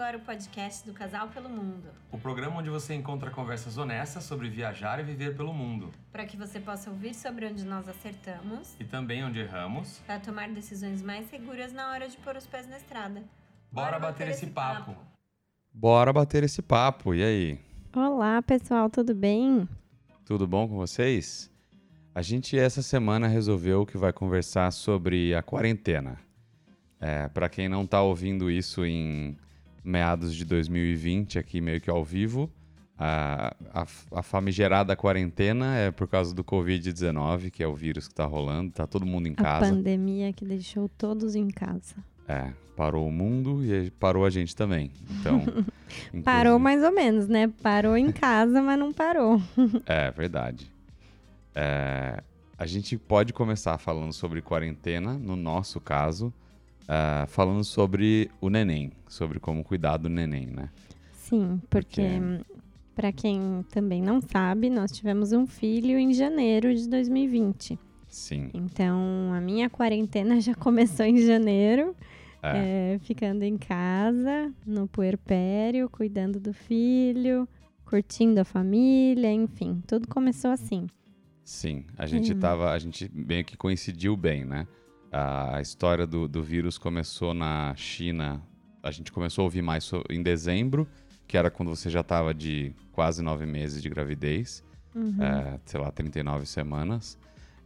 agora o podcast do Casal pelo Mundo. O programa onde você encontra conversas honestas sobre viajar e viver pelo mundo. Para que você possa ouvir sobre onde nós acertamos. E também onde erramos. Para tomar decisões mais seguras na hora de pôr os pés na estrada. Bora, Bora bater, bater, esse papo. papo. Bora bater esse papo. E aí? Olá, pessoal, tudo bem? Tudo bom com vocês? A gente essa semana resolveu que vai conversar sobre a quarentena. É, Para quem não está ouvindo isso em meados de 2020, aqui meio que ao vivo, a, a, a famigerada quarentena é por causa do Covid-19, que é o vírus que está rolando, tá todo mundo em casa. A pandemia que deixou todos em casa. É, parou o mundo e parou a gente também. Então. parou mais ou menos, né? Parou em casa, mas não parou. é, verdade. É, a gente pode começar falando sobre quarentena, no nosso caso, uh, falando sobre o neném, sobre como cuidar do neném, né? Sim, porque, porque... para quem também não sabe, nós tivemos um filho em janeiro de 2020. Sim. Então, a minha quarentena já começou em janeiro. É. É, ficando em casa, no puerpério, cuidando do filho, curtindo a família, enfim, tudo começou assim. Sim, a gente hum. tava, a gente meio que coincidiu bem, né? A história do, do vírus começou na China, a gente começou a ouvir mais em dezembro, que era quando você já estava de quase nove meses de gravidez, uhum. é, sei lá, 39 semanas.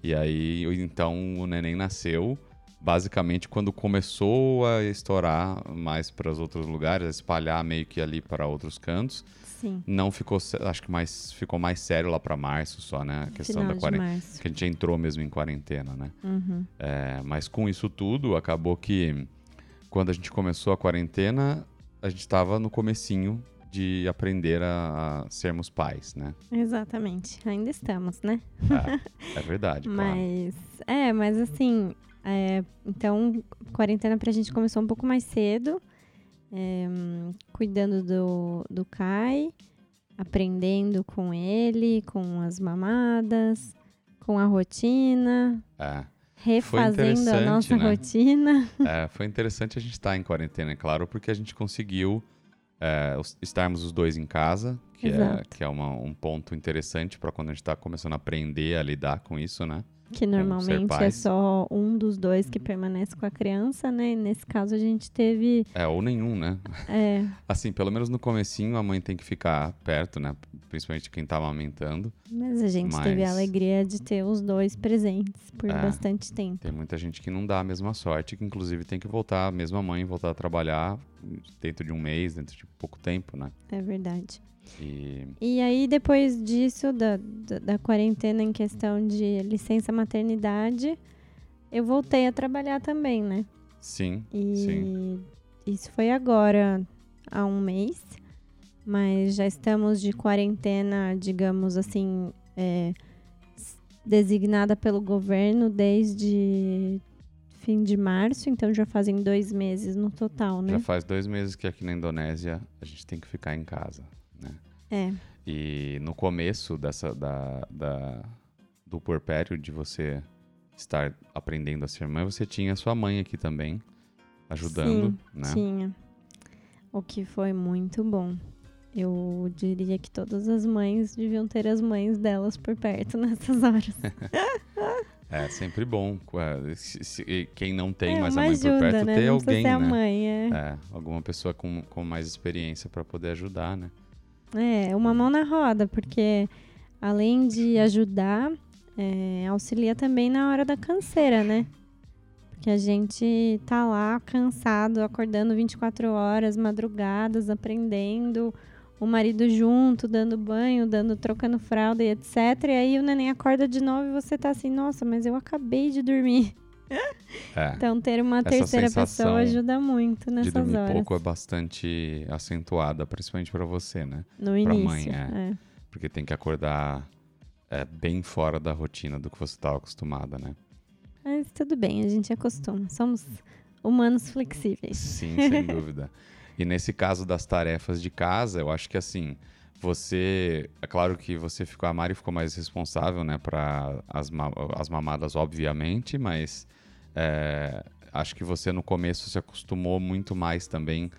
E aí, então, o neném nasceu basicamente quando começou a estourar mais para os outros lugares, a espalhar meio que ali para outros cantos. Sim. Não ficou, acho que mais ficou mais sério lá para março só, né? A questão Final da quarentena, que a gente entrou mesmo em quarentena, né? Uhum. É, mas com isso tudo, acabou que quando a gente começou a quarentena, a gente estava no comecinho de aprender a, a, sermos pais, né? Exatamente. Ainda estamos, né? É, é verdade. mas é, mas assim, é, então quarentena pra gente começou um pouco mais cedo é, cuidando do, do Kai, aprendendo com ele, com as mamadas, com a rotina. É. Refazendo a nossa né? rotina. É, foi interessante a gente estar em quarentena, é claro, porque a gente conseguiu é, estarmos os dois em casa, que é, Exato. é, que é uma, um ponto interessante para quando a gente está começando a aprender a lidar com isso, né? Que normalmente é só um dos dois que permanece com a criança, né? E nesse caso a gente teve. É, ou nenhum, né? É. assim, pelo menos no comecinho a mãe tem que ficar perto, né? Principalmente quem tá amamentando. Mas a gente Mas... teve a alegria de ter os dois presentes por é, bastante tempo. Tem muita gente que não dá a mesma sorte, que inclusive tem que voltar, a mesma mãe, voltar a trabalhar dentro de um mês, dentro de pouco tempo, né? É verdade. E... e aí, depois disso, da, da, da, quarentena em questão de licença maternidade, eu voltei a trabalhar também, né? Sim, e sim. isso foi agora, há um mês. Mas já estamos de quarentena, digamos assim, é, designada pelo governo desde fim de março, então já fazem dois meses no total, né? Já faz dois meses que aqui na Indonésia a gente tem que ficar em casa né? É. E no começo dessa, da, da, do porpério, de você estar aprendendo a ser mãe, você tinha sua mãe aqui também, ajudando, Sim, né? tinha. O que foi muito bom. Eu diria que todas as mães deviam ter as mães delas por perto nessas horas. é sempre bom. Se, quem não tem é mais a mãe ajuda, por perto, né? ter não alguém, né? Mãe, é. é. alguma pessoa com, com mais experiência para poder ajudar, né? É, uma mão na roda, porque além de ajudar, é, auxilia também na hora da canseira, né? Porque a gente tá lá cansado, acordando 24 horas, madrugadas, aprendendo, o marido junto, dando banho, dando, trocando fralda e etc. E aí o neném acorda de novo e você tá assim, nossa, mas eu acabei de dormir. É, então ter uma terceira pessoa ajuda muito nessas de dormir horas. pouco é bastante acentuada, principalmente para você, né? No pra início, mãe, é. é. Porque tem que acordar é, bem fora da rotina do que você estava acostumada, né? Mas tudo bem, a gente acostuma. Somos humanos flexíveis. Sim, sem dúvida. E nesse caso das tarefas de casa, eu acho que assim, você, é claro que você ficou, a Mari ficou mais responsável, né, para as, as mamadas, obviamente, mas é, acho que você no começo se acostumou muito mais também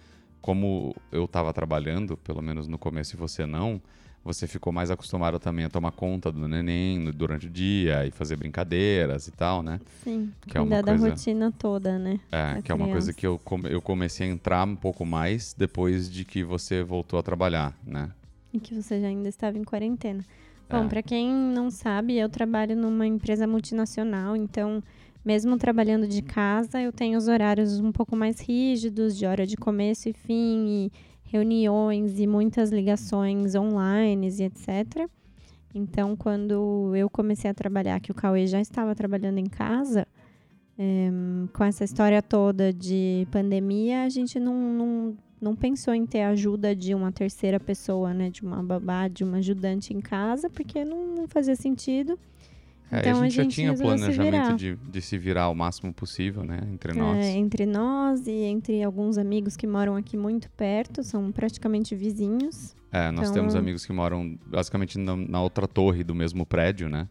como eu estava trabalhando, pelo menos no começo e você não, você ficou mais acostumado também a tomar conta do neném durante o dia e fazer brincadeiras e tal, né? Sim, Que é uma cuidar da coisa- rotina toda, né? É, Da que é uma coisa criança. que eu, come- eu comecei a entrar um pouco mais depois de que você voltou a trabalhar, né? E que você já ainda estava em quarentena. Bom, É. para quem não sabe, eu trabalho numa empresa multinacional, então, mesmo trabalhando de casa, eu tenho os horários um pouco mais rígidos, de hora de começo e fim, e reuniões e muitas ligações online e etc. Então, quando eu comecei a trabalhar, que o Cauê já estava trabalhando em casa, em, com essa história toda de pandemia, a gente não, não, não pensou em ter ajuda de uma terceira pessoa, né? De uma babá, de uma ajudante em casa, porque não, não fazia sentido. É, Então, a gente a já gente tinha resolveu se planejamento de, de se virar o máximo possível, né? Entre nós. É, entre nós e entre alguns amigos que moram aqui muito perto, são praticamente vizinhos. É, nós Então- temos amigos que moram basicamente na, na outra torre do mesmo prédio, né?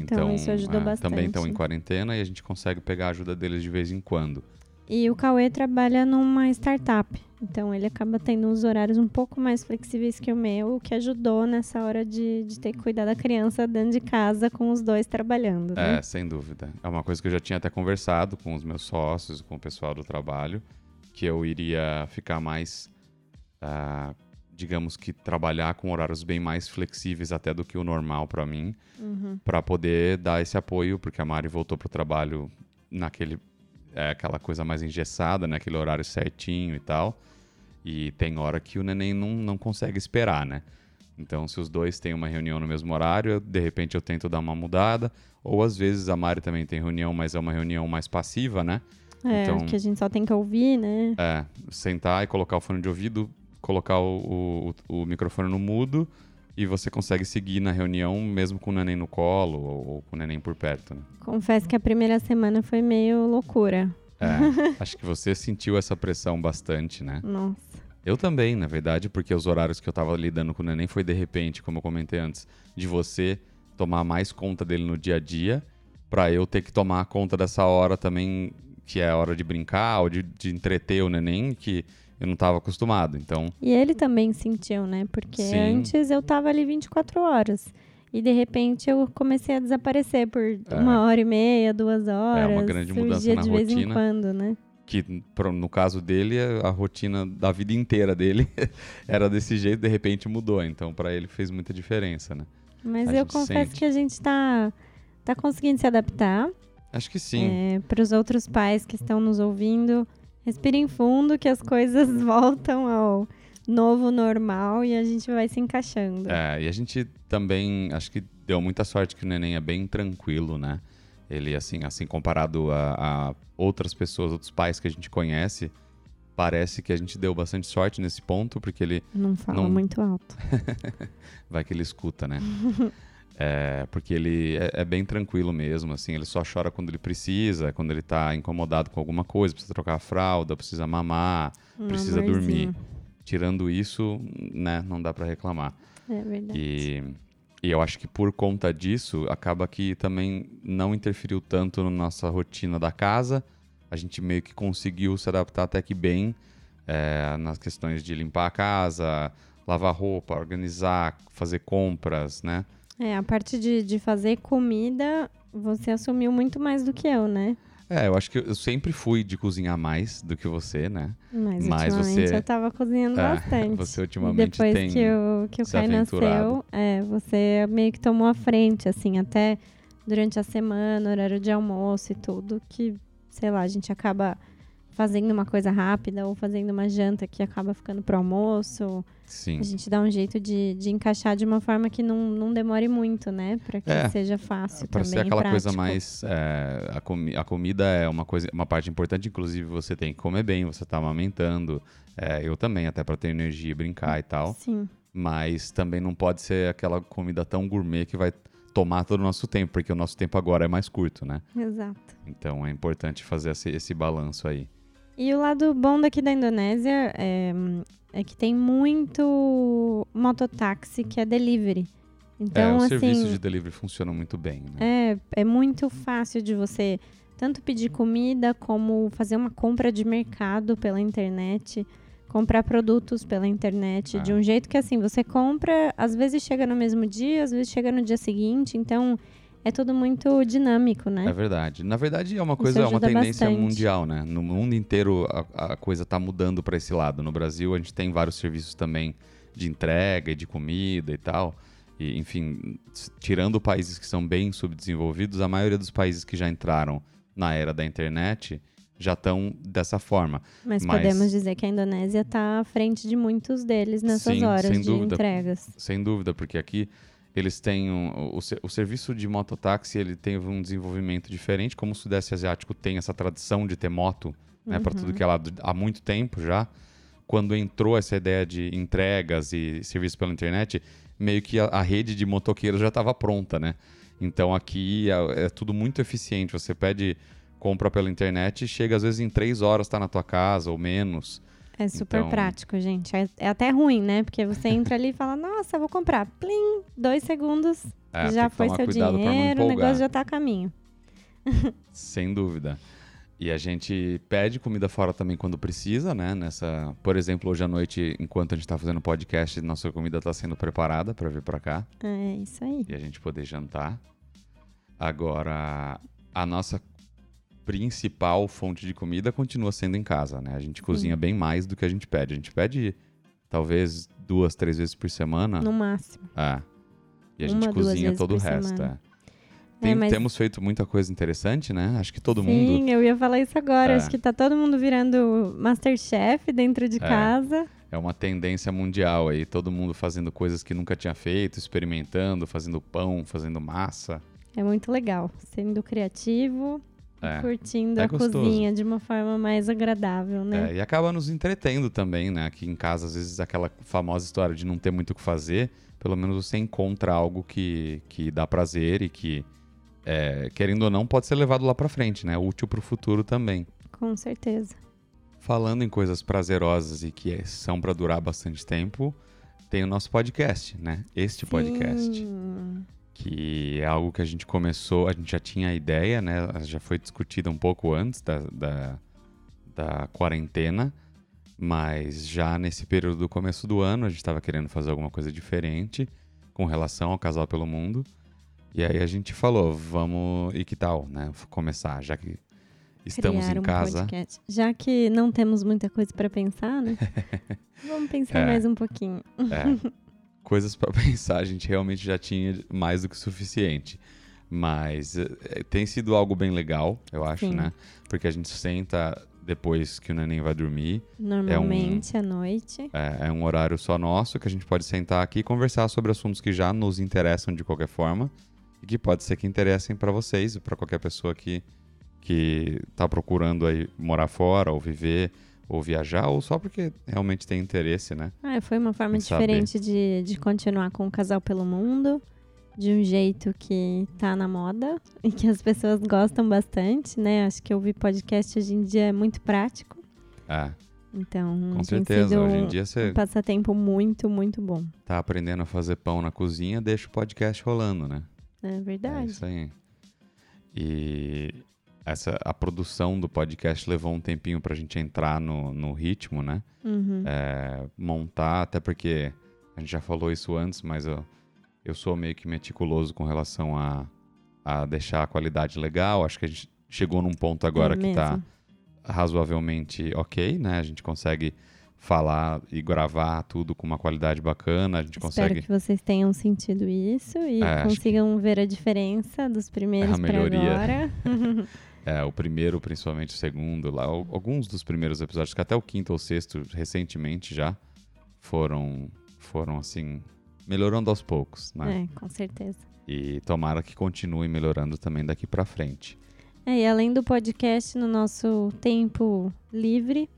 Então, isso ajudou é, Também estão em bastante. quarentena e a gente consegue pegar a ajuda deles de vez em quando. E o Cauê trabalha numa startup. Então ele acaba tendo uns horários um pouco mais flexíveis que o meu, o que ajudou nessa hora de, de ter que cuidar da criança dentro de casa com os dois trabalhando. Né? É, sem dúvida. É uma coisa que eu já tinha até conversado com os meus sócios, com o pessoal do trabalho, que eu iria ficar mais, ah, digamos que trabalhar com horários bem mais flexíveis até do que o normal para mim, Uhum. para poder dar esse apoio, porque a Mari voltou pro trabalho naquele é, aquela coisa mais engessada, naquele horário certinho e tal. E tem hora que o neném não, não consegue esperar, né? Então, se os dois têm uma reunião no mesmo horário, eu- de repente eu tento dar uma mudada. Ou às vezes a Mari também tem reunião, mas é uma reunião mais passiva, né? É, Então- que a gente só tem que ouvir, né? É, sentar e colocar o fone de ouvido, colocar o, o, o microfone no mudo e você consegue seguir na reunião mesmo com o neném no colo ou, ou com o neném por perto, né? Confesso que a primeira semana foi meio loucura. É, acho que você sentiu essa pressão bastante, né? Nossa. Eu também, na verdade, porque os horários que eu tava lidando com o neném foi de repente, como eu comentei antes, de você tomar mais conta dele no dia a dia, pra eu ter que tomar conta dessa hora também, que é a hora de brincar ou de, de entreter o neném, que eu não tava acostumado. Então, E ele também sentiu, né? Porque Sim. antes eu tava ali 24 horas. E de repente eu comecei a desaparecer por uma hora e meia, duas horas. É. grande mudança na de vez em rotina. quando, né? que no caso dele, a rotina da vida inteira dele era desse jeito, de repente mudou. Então, pra ele fez muita diferença, né? Mas A eu confesso sente. que a gente tá, tá conseguindo se adaptar. Acho que sim. Para os outros pais que estão nos ouvindo, respirem fundo que as coisas voltam ao novo normal e a gente vai se encaixando. É, e a gente também, acho que deu muita sorte que o neném é bem tranquilo, né? Ele, assim, assim comparado a, a outras pessoas, outros pais que a gente conhece, parece que a gente deu bastante sorte nesse ponto, porque ele Não fala Não- muito alto. vai que ele escuta, né? É, porque ele é, é bem tranquilo mesmo, assim, ele só chora quando ele precisa, quando ele tá incomodado com alguma coisa, precisa trocar a fralda, precisa mamar, Um precisa amorzinho. dormir. Tirando isso, né, não dá pra reclamar. É verdade. E, e eu acho que por conta disso, acaba que também não interferiu tanto na nossa rotina da casa. A gente meio que conseguiu se adaptar até que bem é, nas questões de limpar a casa, lavar roupa, organizar, fazer compras, né? É, a parte de, de fazer comida, você assumiu muito mais do que eu, né? É, eu acho que eu sempre fui de cozinhar mais do que você, né? Mas, Mas ultimamente você- eu tava cozinhando É, basti. você ultimamente depois tem que o, que o Kai nasceu, é, você meio que tomou a frente, assim, até durante a semana, horário de almoço e tudo, que, sei lá, a gente acaba fazendo uma coisa rápida ou fazendo uma janta que acaba ficando pro almoço. Sim. A gente dá um jeito de, de encaixar de uma forma que não, não demore muito, né? Pra que É, seja fácil Para também ser aquela e coisa prático. mais. é, a, comi- a comida é uma, coisa, uma parte importante, inclusive você tem que comer bem, você tá amamentando. é, eu também, até para ter energia e brincar e tal. Sim, Mas também não pode ser aquela comida tão gourmet que vai tomar todo o nosso tempo, porque o nosso tempo agora é mais curto, né? exato. Então é importante fazer esse, esse balanço aí. E o lado bom daqui da Indonésia é, é que tem muito mototáxi que é delivery. Então, é, os assim, serviços de delivery funcionam muito bem, né? é, é muito fácil de você tanto pedir comida como fazer uma compra de mercado pela internet. comprar produtos pela internet Ah. de um jeito que assim, você compra, às vezes chega no mesmo dia, às vezes chega no dia seguinte, então é tudo muito dinâmico, né? É verdade. Na verdade, é uma coisa, é uma tendência bastante. mundial, né? No mundo inteiro a, a coisa tá mudando para esse lado. No Brasil, a gente tem vários serviços também de entrega e de comida e tal. E, enfim, tirando países que são bem subdesenvolvidos, a maioria dos países que já entraram na era da internet já estão dessa forma. Mas, Mas- podemos dizer que a Indonésia está à frente de muitos deles nessas Sim, horas de dúvida. entregas. Sem dúvida, porque aqui eles têm um, o, o serviço de mototáxi ele teve um desenvolvimento diferente, como o Sudeste Asiático tem essa tradição de ter moto né, para tudo que é lado há muito tempo já. Quando entrou essa ideia de entregas e serviço pela internet, meio que a, a rede de motoqueiros já estava pronta, né? Então aqui é, é tudo muito eficiente. Você pede compra pela internet, chega às vezes em três horas, está na tua casa ou menos. É super Então- prático, gente. É, é até ruim, né? Porque você entra ali e fala, nossa, vou comprar. Plim, dois segundos, É, já foi seu dinheiro, o negócio já tá a caminho. Sem dúvida. E a gente pede comida fora também quando precisa, né? Nessa, por exemplo, hoje à noite, enquanto a gente tá fazendo podcast, nossa comida tá sendo preparada para vir para cá É isso aí. e a gente poder jantar. Agora, a nossa principal fonte de comida continua sendo em casa, né? A gente cozinha bem mais do que a gente pede. A gente pede talvez duas, três vezes por semana. No máximo. É. E a Uma, gente cozinha todo o resto. semana. É. Tem- É, mas- Temos feito muita coisa interessante, né? Acho que todo mundo. Sim, eu ia falar isso agora. É. Acho que tá todo mundo virando Masterchef dentro de É. casa. É uma tendência mundial aí, todo mundo fazendo coisas que nunca tinha feito, experimentando, fazendo pão, fazendo massa. É muito legal. Sendo criativo É. curtindo É a gostoso. cozinha de uma forma mais agradável, né? É, e acaba nos entretendo também, né? Aqui em casa, às vezes, aquela famosa história de não ter muito o que fazer, pelo menos você encontra algo que, que dá prazer e que, é, querendo ou não, pode ser levado lá pra frente, né? Útil pro futuro também. Com certeza. Falando em coisas prazerosas e que são pra durar bastante tempo, tem o nosso podcast, né? Este podcast. Que é algo que a gente começou, a gente já tinha a ideia, né? Já foi discutida um pouco antes da, da, da quarentena, mas já nesse período do começo do ano a gente estava querendo fazer alguma coisa diferente com relação ao Casal pelo Mundo. E aí a gente falou, vamos, e que tal, né? Começar, já que estamos Criar em um casa. podcast. Já que não temos muita coisa para pensar, né? Vamos pensar É. mais um pouquinho. É, coisas para pensar, a gente realmente já tinha mais do que o suficiente. Mas é, tem sido algo bem legal, eu acho, Sim. né? Porque a gente senta depois que o neném vai dormir. Normalmente à noite. É, é um horário só nosso que a gente pode sentar aqui e conversar sobre assuntos que já nos interessam de qualquer forma e que pode ser que interessem para vocês e para qualquer pessoa que que tá procurando aí morar fora ou viver ou viajar ou só porque realmente tem interesse, né? Ah, foi uma forma diferente de, de continuar com o casal pelo mundo. De um jeito que tá na moda e que as pessoas gostam bastante, né? Acho que ouvir podcast hoje em dia é muito prático. É, Então, com certeza. Hoje em dia você um passatempo muito, muito bom. tá aprendendo a fazer pão na cozinha, deixa o podcast rolando, né? É É verdade. isso aí. E essa, a produção do podcast levou um tempinho pra gente entrar no, no ritmo, né? Uhum. É, montar, até porque a gente já falou isso antes, mas eu, eu sou meio que meticuloso com relação a, a deixar a qualidade legal. Acho que a gente chegou num ponto agora É que tá mesmo. razoavelmente ok, né? A gente consegue falar e gravar tudo com uma qualidade bacana, a gente Espero consegue que vocês tenham sentido isso e É, consigam ver a diferença dos primeiros a para agora. É, o primeiro, principalmente o segundo, lá, al- alguns dos primeiros episódios, que até o quinto ou sexto, recentemente já, foram, foram assim, melhorando aos poucos, né? é, com certeza. E tomara que continue melhorando também daqui pra frente. É, e além do podcast, no nosso tempo livre,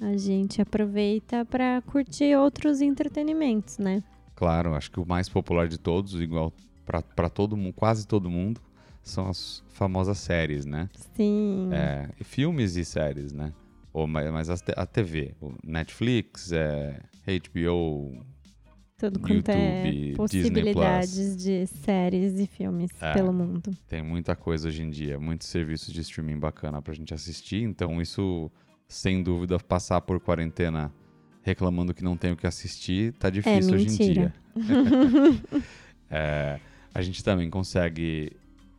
a gente aproveita para curtir outros entretenimentos, né? Claro, acho que o mais popular de todos, igual pra todo mundo, quase todo mundo, são as famosas séries, né? Sim. É, filmes e séries, né? Ou, ma- mas a TV, o Netflix, é, HBO, Tudo quanto é YouTube, possibilidades de séries e filmes É. pelo mundo. Tem muita coisa hoje em dia, muitos serviços de streaming bacana pra gente assistir, então isso, sem dúvida, passar por quarentena reclamando que não tem o que assistir, tá difícil hoje em dia. É, a gente também consegue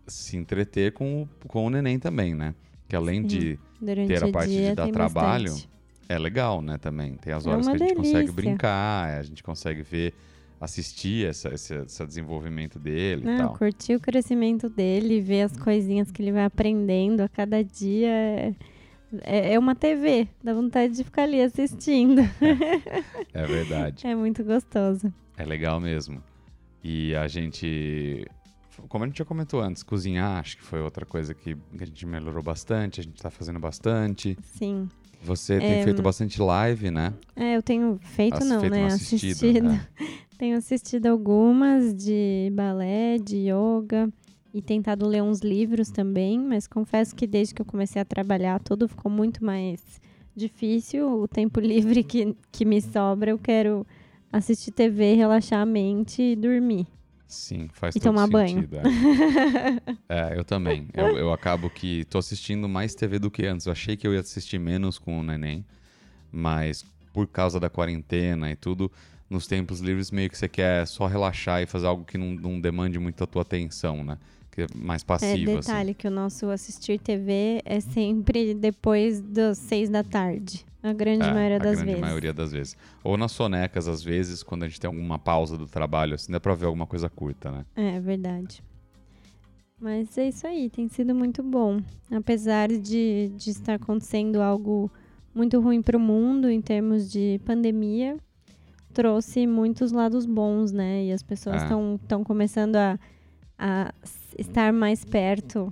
se entreter com, o- com o neném também, né? Que além Sim. de Durante ter a parte de dia dar tem trabalho, bastante. é legal, né? Também tem as É horas uma que a gente consegue delícia. brincar, a gente consegue ver, assistir essa, esse, esse desenvolvimento dele e Não, tal. curtir o crescimento dele, ver as coisinhas que ele vai aprendendo a cada dia. É, é é uma TV, dá vontade de ficar ali assistindo. É verdade. É muito gostoso. É legal mesmo. E a gente, como a gente já comentou antes, cozinhar, acho que foi outra coisa que, que a gente melhorou bastante, a gente tá fazendo bastante. Sim. Você tem É, feito bastante live, né? É, eu tenho feito, As- não, feito né? não, Assistido. né? Tenho assistido algumas de balé, de yoga e tentado ler uns livros também, mas confesso que desde que eu comecei a trabalhar, tudo ficou muito mais difícil. O tempo livre que, que me sobra, eu quero assistir TV, relaxar a mente e dormir. Sim, faz E todo tomar banho. sentido. É. É, eu também. Eu, eu acabo que tô assistindo mais TV do que antes. Eu achei que eu ia assistir menos com o neném, mas por causa da quarentena e tudo, nos tempos livres meio que você quer só relaxar e fazer algo que não, não demande muito a tua atenção, né? Que é mais É, passivo, assim. detalhe que o nosso assistir TV é sempre depois das seis da tarde. A grande É, maioria a das grande vezes. maioria das vezes. Ou nas sonecas, às vezes, quando a gente tem alguma pausa do trabalho, assim, dá pra ver alguma coisa curta, né? É verdade. Mas é isso aí, tem sido muito bom. Apesar de, de estar acontecendo algo muito ruim para o mundo em termos de pandemia, trouxe muitos lados bons, né? E as pessoas É. estão começando a, a estar mais perto,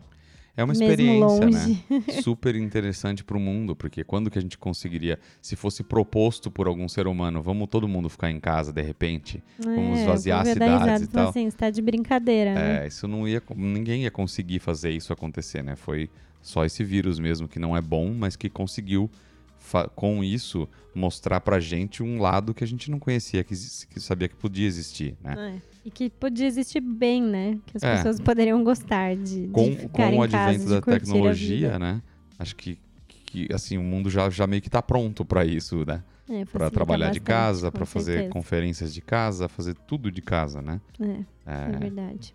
É uma experiência, né? super interessante para o mundo, porque quando que a gente conseguiria, se fosse proposto por algum ser humano, vamos todo mundo ficar em casa de repente, Vamos É, esvaziar cidades risada e tal. assim, você tá de brincadeira, né? é, isso não ia, ninguém ia conseguir fazer isso acontecer, né? Foi só esse vírus mesmo que não é bom, mas que conseguiu com isso mostrar pra gente um lado que a gente não conhecia, que, que sabia que podia existir, né? É. E que podia existir bem, né? Que as É. pessoas poderiam gostar de, de Com, ficar com o casa, advento de da tecnologia, né? Acho que, que assim, o mundo já, já meio que tá pronto para isso, né? É, Para trabalhar de bastante, casa, com para fazer conferências de casa, fazer tudo de casa, né? É, é É, verdade.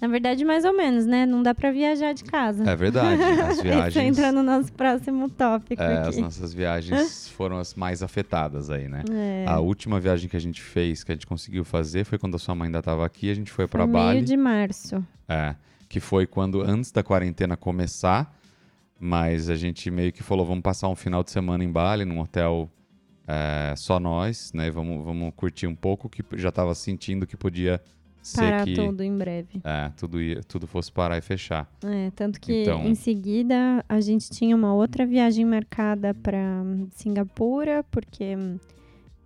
Na verdade, mais ou menos, né? Não dá pra viajar de casa. é verdade. As Isso viagens, entra no nosso próximo tópico é, as aqui. nossas viagens foram as mais afetadas aí, né? É, A última viagem que a gente fez, que a gente conseguiu fazer, foi quando a sua mãe ainda estava aqui. A gente foi foi para meio Bali, de março. é, que foi quando antes da quarentena começar. Mas a gente meio que falou, vamos passar um final de semana em Bali, num hotel é, só nós, né? Vamos, vamos curtir um pouco, que já estava sentindo que podia Parar que tudo em breve. é, tudo, ia, tudo fosse parar e fechar. É, tanto que Então- em seguida a gente tinha uma outra viagem marcada para Singapura, porque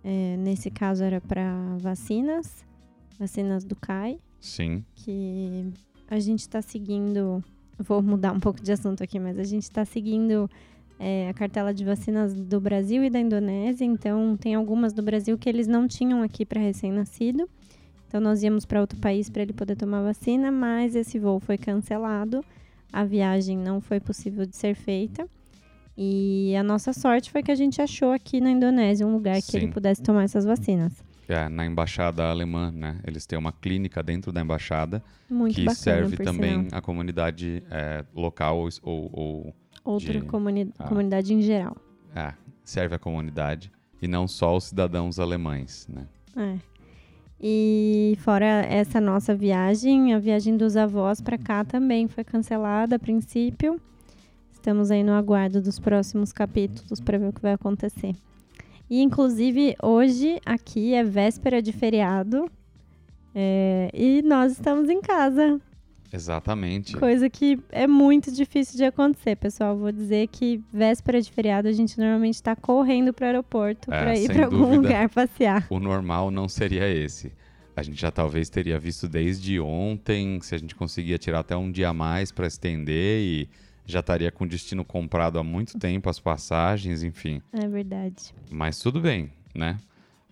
é, nesse caso era para vacinas, vacinas do CAI, Sim, que a gente está seguindo. Vou mudar um pouco de assunto aqui, mas a gente está seguindo é, a cartela de vacinas do Brasil e da Indonésia. Então, tem algumas do Brasil que eles não tinham aqui para recém-nascido. Então, nós íamos para outro país para ele poder tomar vacina, mas esse voo foi cancelado. A viagem não foi possível de ser feita. E a nossa sorte foi que a gente achou aqui na Indonésia um lugar que ele Sim. pudesse tomar essas vacinas. é, na embaixada alemã, né? Eles têm uma clínica dentro da embaixada Muito que bacana, serve também sinal. a comunidade é, local ou, ou- ou Outra de- comuni- Ah. comunidade em geral. É, serve a comunidade e não só os cidadãos alemães, né? É. E fora essa nossa viagem, a viagem dos avós para cá também foi cancelada a princípio. Estamos aí no aguardo dos próximos capítulos para ver o que vai acontecer. E inclusive hoje aqui é véspera de feriado é, e nós estamos em casa, Exatamente. coisa que é muito difícil de acontecer, pessoal. Vou dizer que véspera de feriado a gente normalmente está correndo para o aeroporto É, para ir para algum lugar passear. O normal não seria esse. A gente já talvez teria visto desde ontem, se a gente conseguia tirar até um dia a mais para estender e já estaria com o destino comprado há muito tempo, as passagens, enfim. É verdade. Mas tudo bem, né?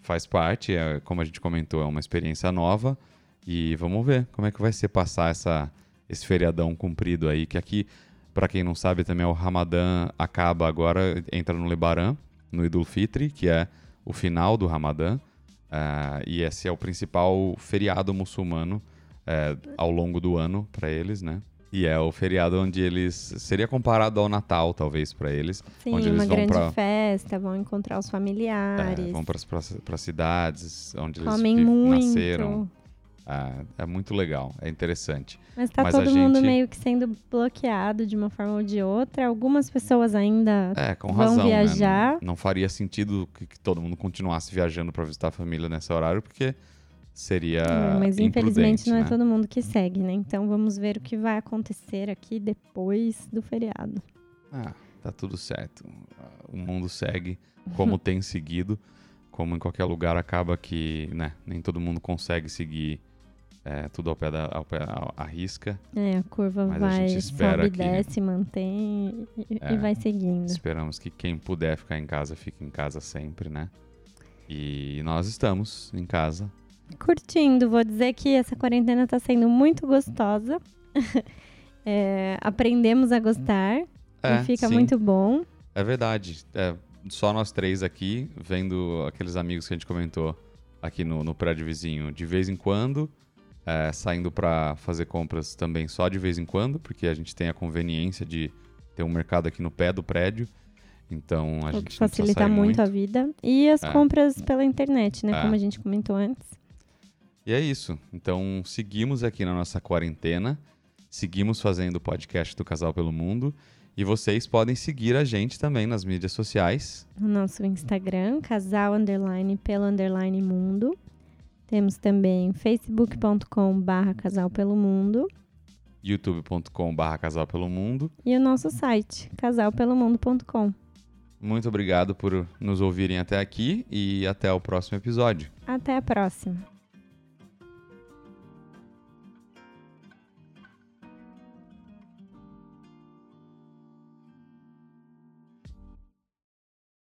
Faz parte, é, como a gente comentou, é uma experiência nova e vamos ver como é que vai ser passar essa, esse feriadão comprido aí, que aqui, para quem não sabe, também é o Ramadã acaba agora, entra no Lebaran, no Idul Fitri, que é o final do Ramadã. ah, e esse é o principal feriado muçulmano é, ao longo do ano para eles, né? E é o feriado onde eles seria comparado ao Natal, talvez para eles. Sim, onde eles uma vão grande pra- festa, vão encontrar os familiares. É, vão para as cidades onde eles comem vi- muito. nasceram. Ah, é muito legal, é interessante. Mas tá a todo mundo gente- meio que sendo bloqueado de uma forma ou de outra. Algumas pessoas ainda É, Vão razão. né? viajar. Não, não faria sentido que, que todo mundo continuasse viajando para visitar a família nesse horário, porque seria. É, mas infelizmente não é né? todo mundo que segue, né? Então vamos ver o que vai acontecer aqui depois do feriado. Ah, tá tudo certo. O mundo segue como tem seguido. Como em qualquer lugar, acaba que né, nem todo mundo consegue seguir é, tudo ao pé da ao pé, à- à risca. É, a curva Mas a vai, gente espera sobe, que- desce, mantém e, É. e vai seguindo. Esperamos que quem puder ficar em casa, fique em casa sempre, né? E nós estamos em casa. Curtindo, vou dizer que essa quarentena tá sendo muito gostosa. É, aprendemos a gostar É, e fica sim. muito bom. É verdade. É, só nós três aqui, vendo aqueles amigos que a gente comentou aqui no, no prédio vizinho de vez em quando, é, saindo pra fazer compras também só de vez em quando, porque a gente tem a conveniência de ter um mercado aqui no pé do prédio. Então a O gente que facilita sair muito, a vida. E as É. compras pela internet, né? É. Como a gente comentou antes. E é isso. Então seguimos aqui na nossa quarentena, seguimos fazendo o podcast do Casal pelo Mundo. E vocês podem seguir a gente também nas mídias sociais. No nosso Instagram, casal underline pelo underline mundo. Temos também facebook.com barra casal pelo mundo. youtube.com.br Casal pelo Mundo. E o nosso site, casalpelomundo.com. Muito obrigado por nos ouvirem até aqui e até o próximo episódio. Até a próxima.